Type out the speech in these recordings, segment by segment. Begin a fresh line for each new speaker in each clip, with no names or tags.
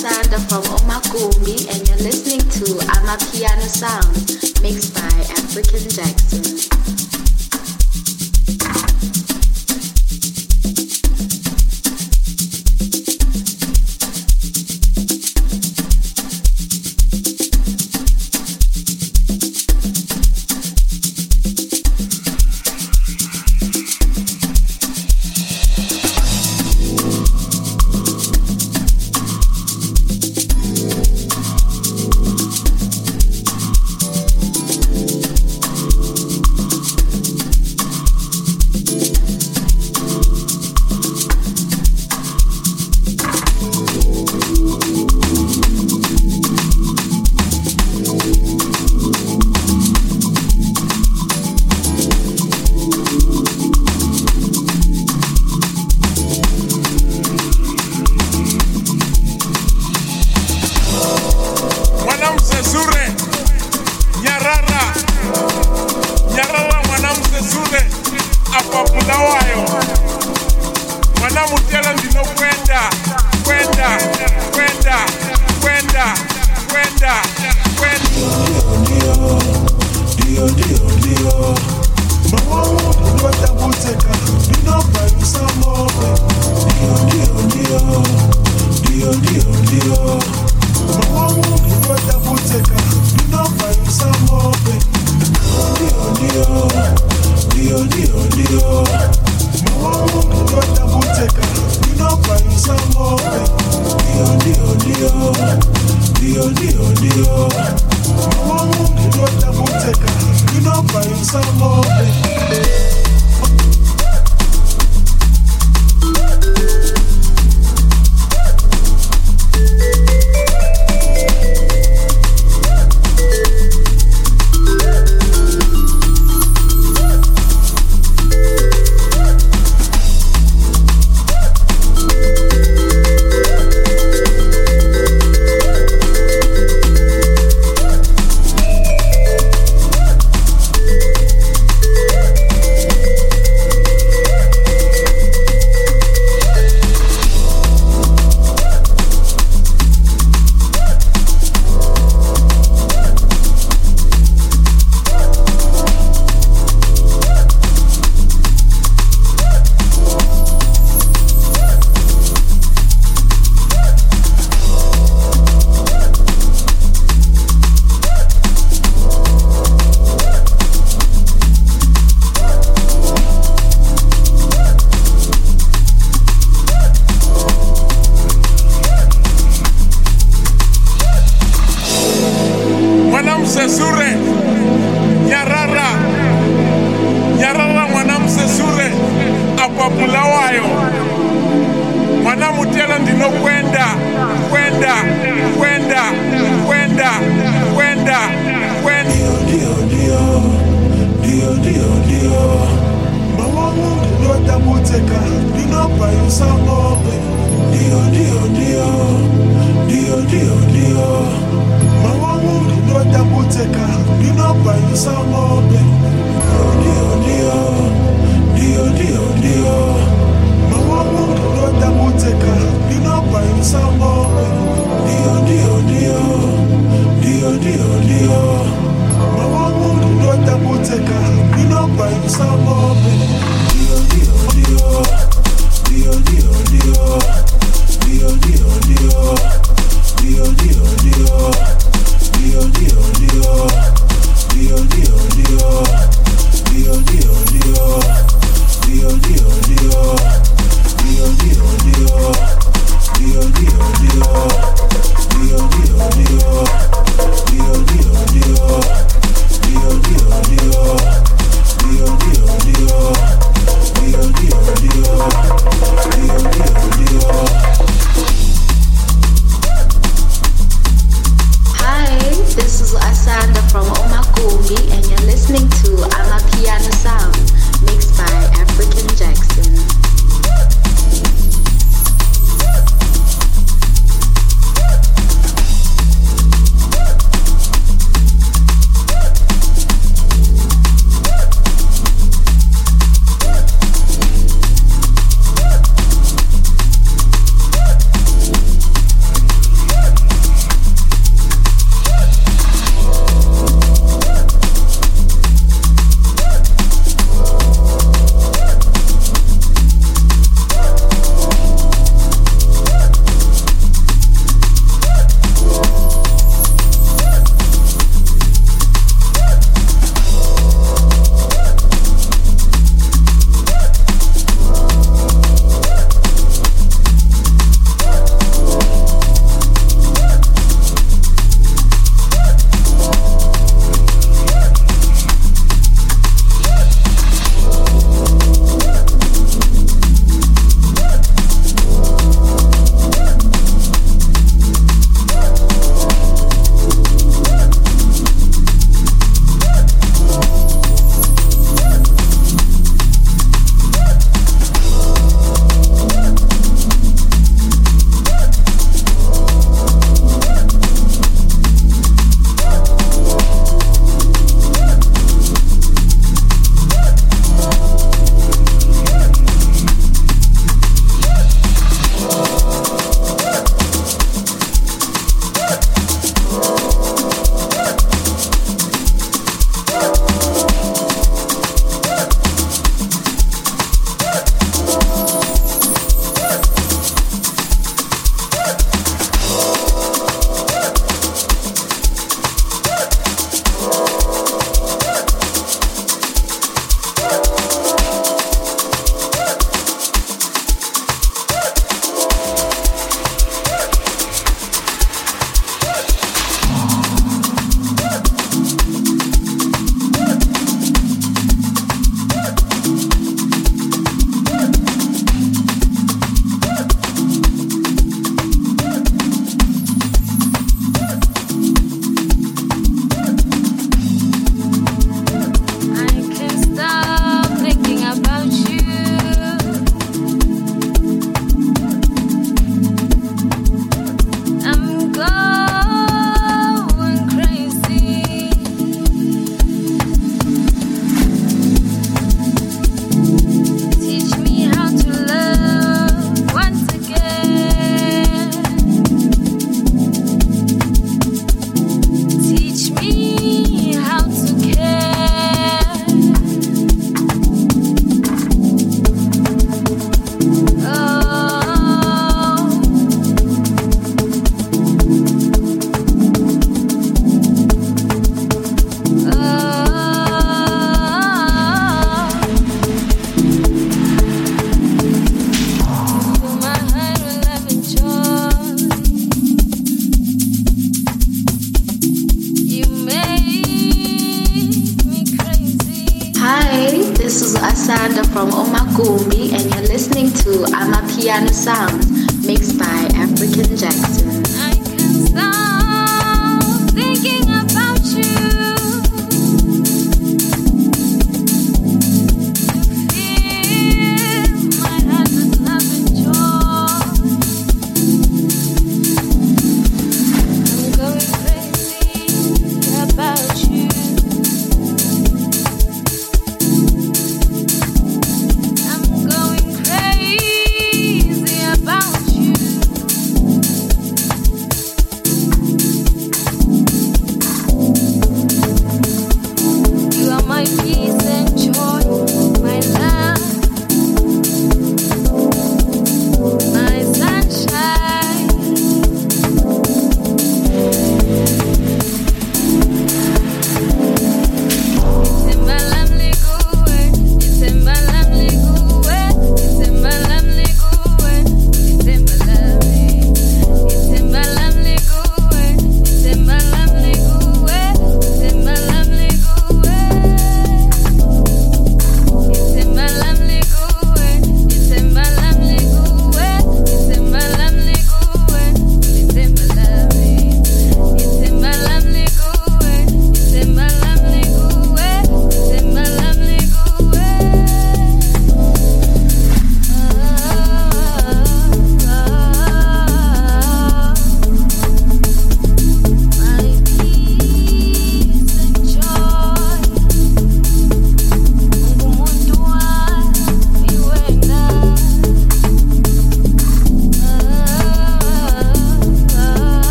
Asanda from Omakumbi, and you're listening to Amapiano Sound, mixed by African Jackson.
you Dio, Dio. No one will be your. You know, buying some more.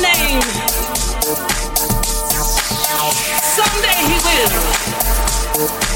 Name. Someday he will.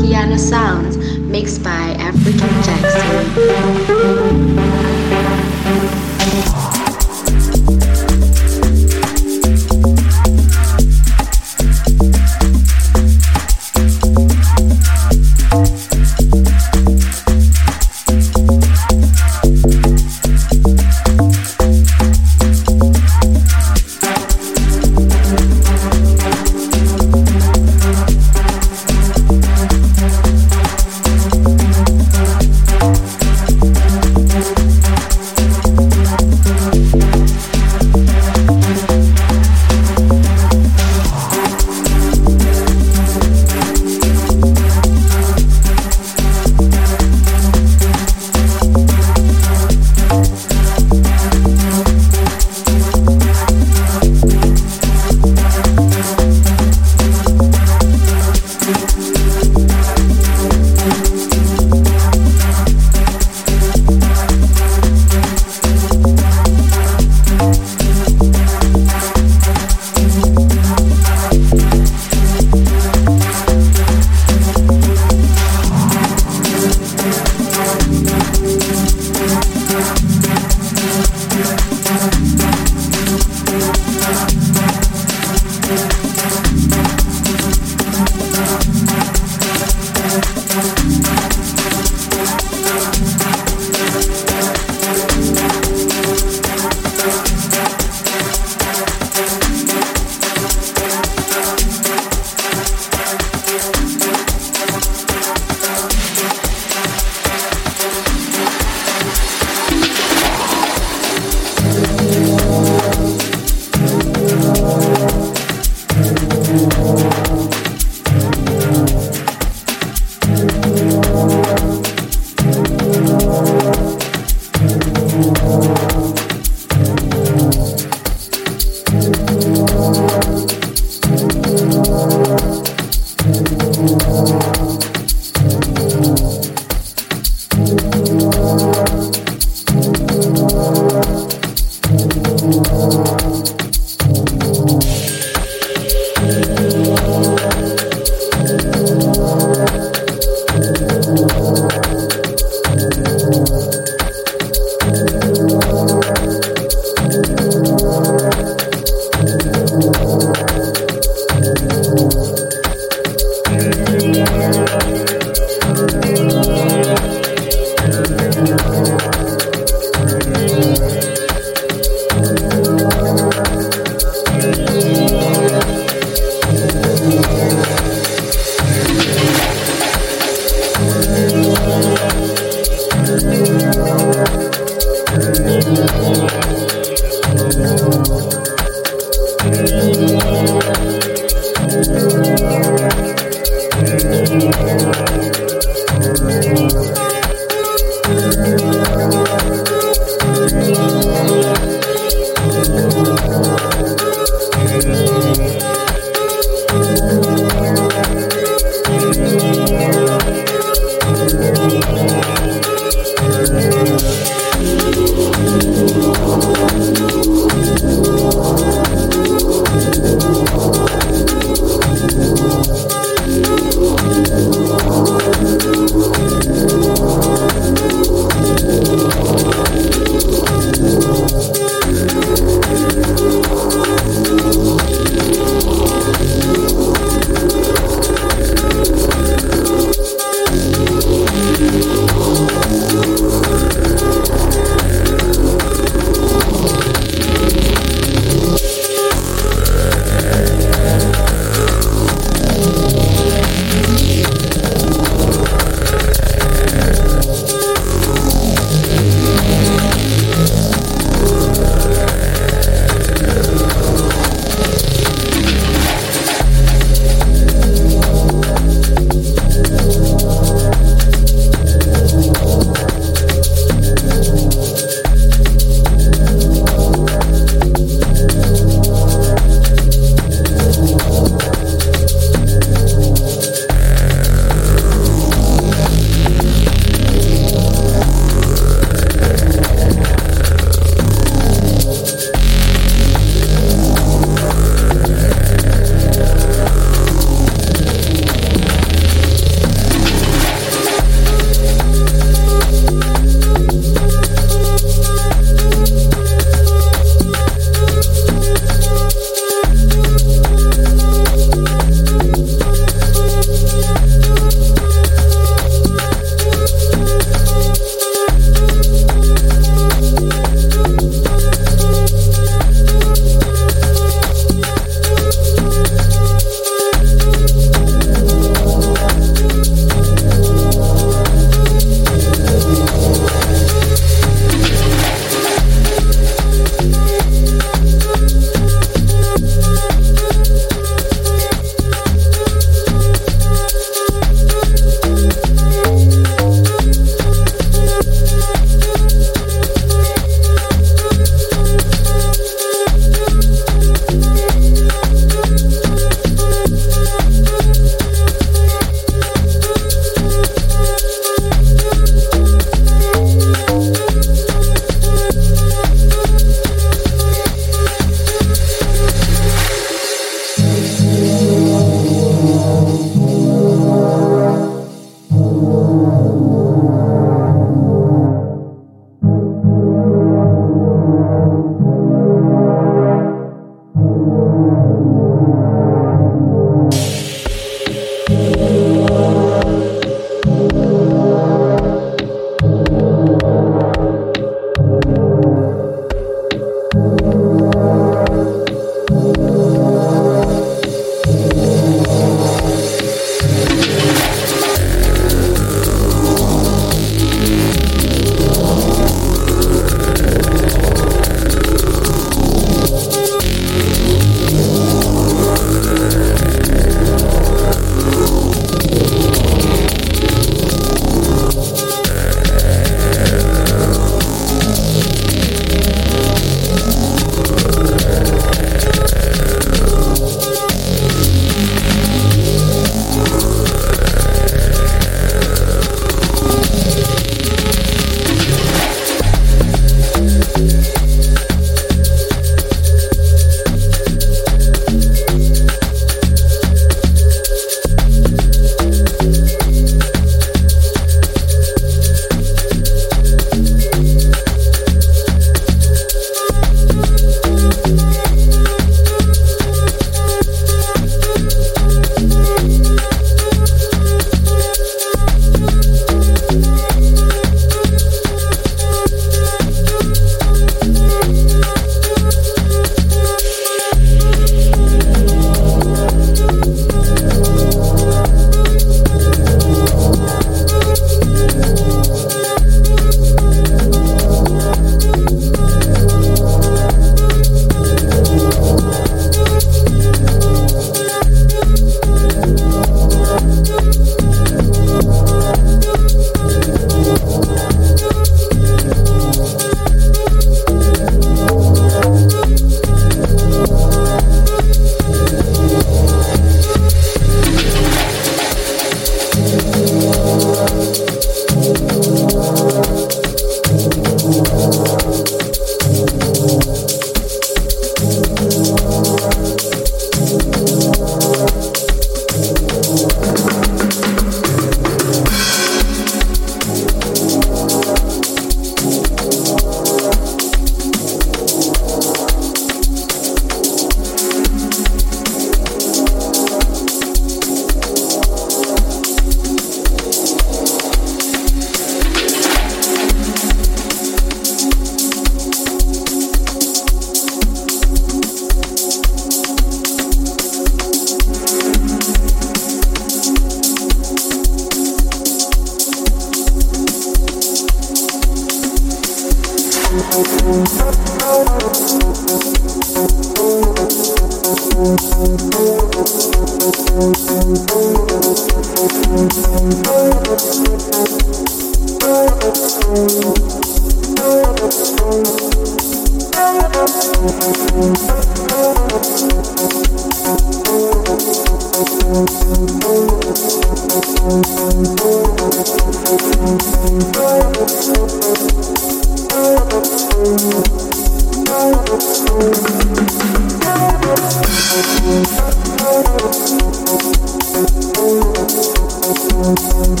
Thank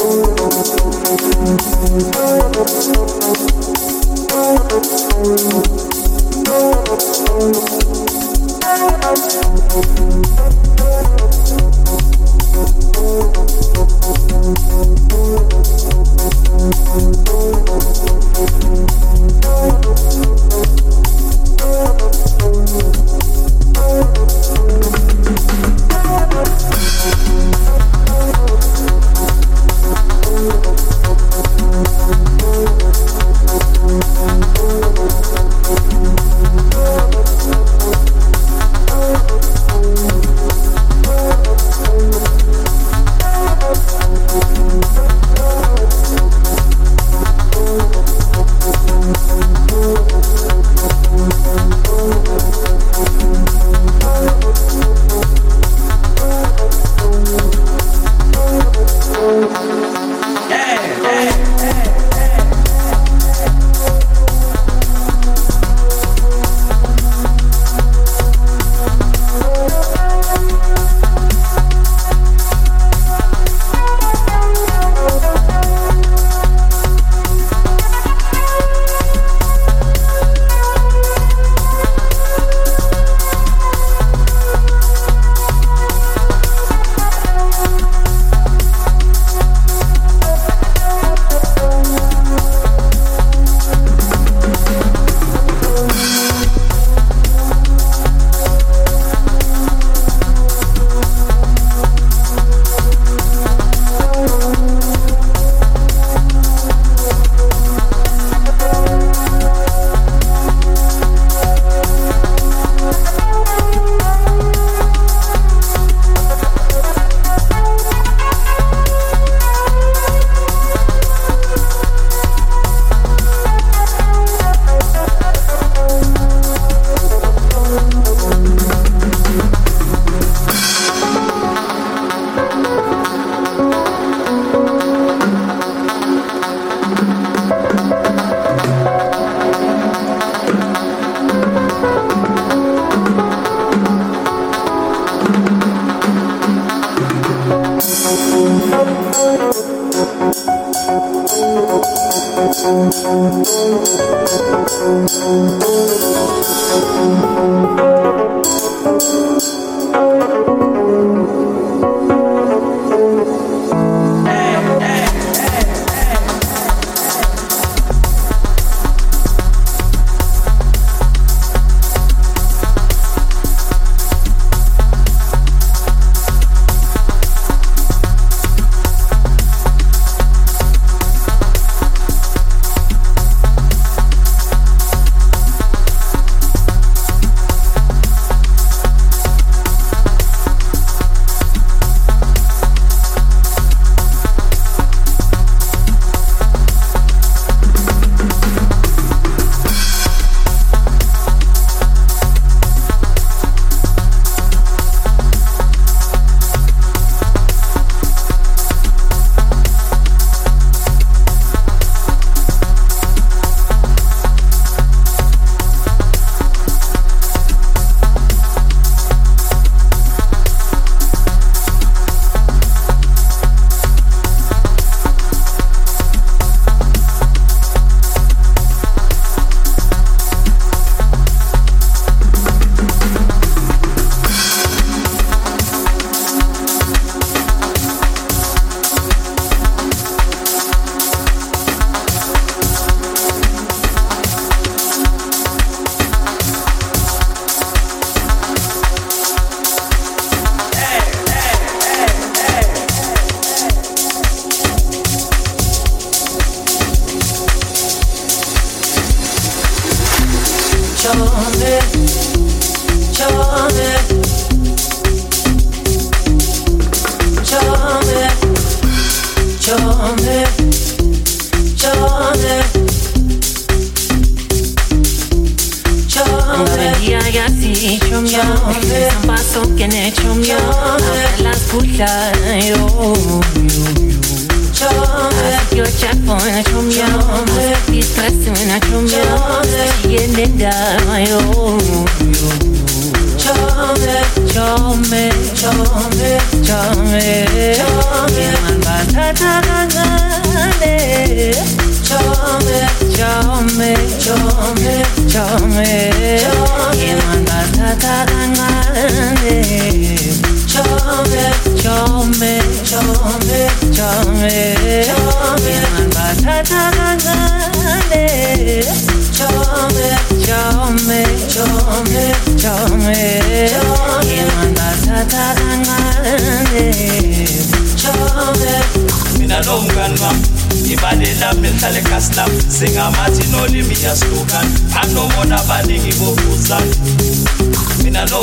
you.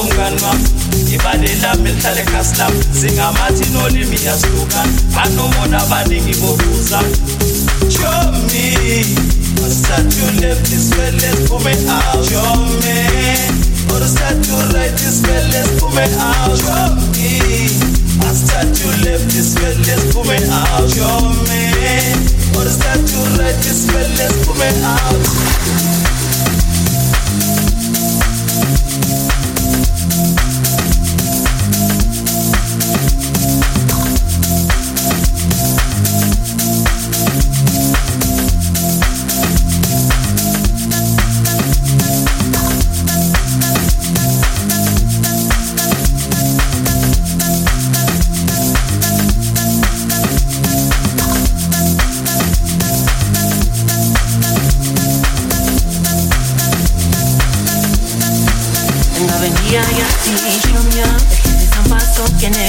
Mina lo mngani wami ibale lami lihlale singamathi nolimi yasihlukan anomona abaningi bobuzana show me. Start to live this way let's come out. Show me. Or start to write this way let's come out. Show me. I start to live this way let's come out. Show me. Or start to write this way let's come out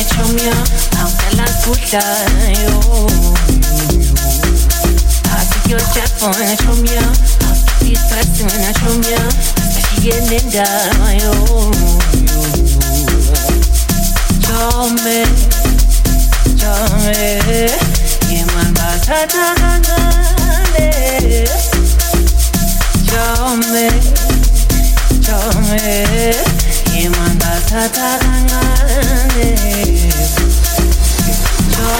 nechomya, awudala kudlayo. Athi kuyojapo nechomya, awusiphasi nechomya, ashiyene ndayo. Chome, chome, yeman batata kancane. Chome, chome, yeman batata kancane. Chome, chome, chome, yeman batata kancane. Chome, chome, chome, chome, yeman batata kancane. Chome,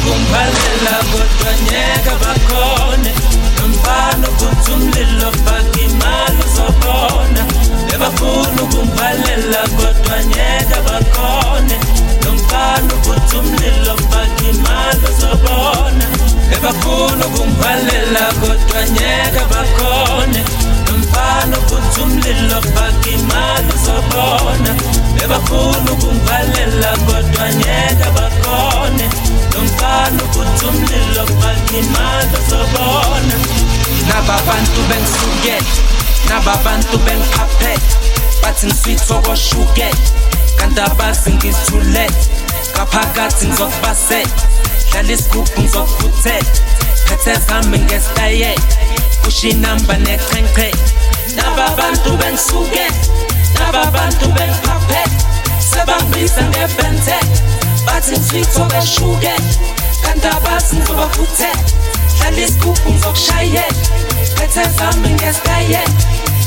ebafuna
ukungivalela kodwa nyeka bakhone nomfana ukuthi umlilo faka imali uzobona ebafuna ukungivalela kodwa nyeka bakhone nomfana ukuthi umlilo faka imali uzobona ebafuna ukungivalela kodwa nyeka bakhone nomfana ukuthi umlilo faka imali uzobona ebafuna ukungivalela kodwa nyeka bakhone nomfana ukuthi umlilo imali uzobona nababantu bengisukele nababantu bengiphaphele bathi ngiswithokoshukele kanti abazi ngizithulele ngaphakathi ngizokubasela dlala isigubhu ngizokuphuthela phethe zami inamba nababantu bengiphaphele sebangibiza ngebente bathi ngiswithokoshukele kanti abazi ngizobaphuthela dlala isigubhu ngizokushayela phethe zami ngesitayela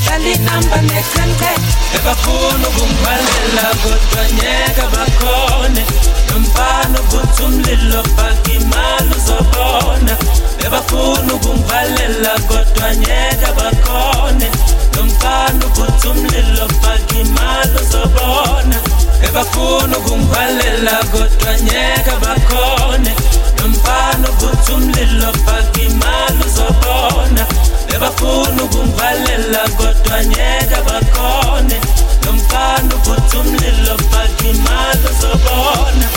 dlala inamba nechemche bebafuna ukungivalela kodwa nyeka bakhone nomfana ukuthi umlilo faka imali uzobona bebafuna ukungivalela kodwa nyeka bakhone lomfana uphutha umlilo faka imali uzobona ebafuna ukungivalela kodwa nyeka bakhone. Lomfana uphutha umlilo faka imali uzobona ebafuna ukungivalela kodwa nyeka bakhone. Lomfana uphutha umlilo imali uzobona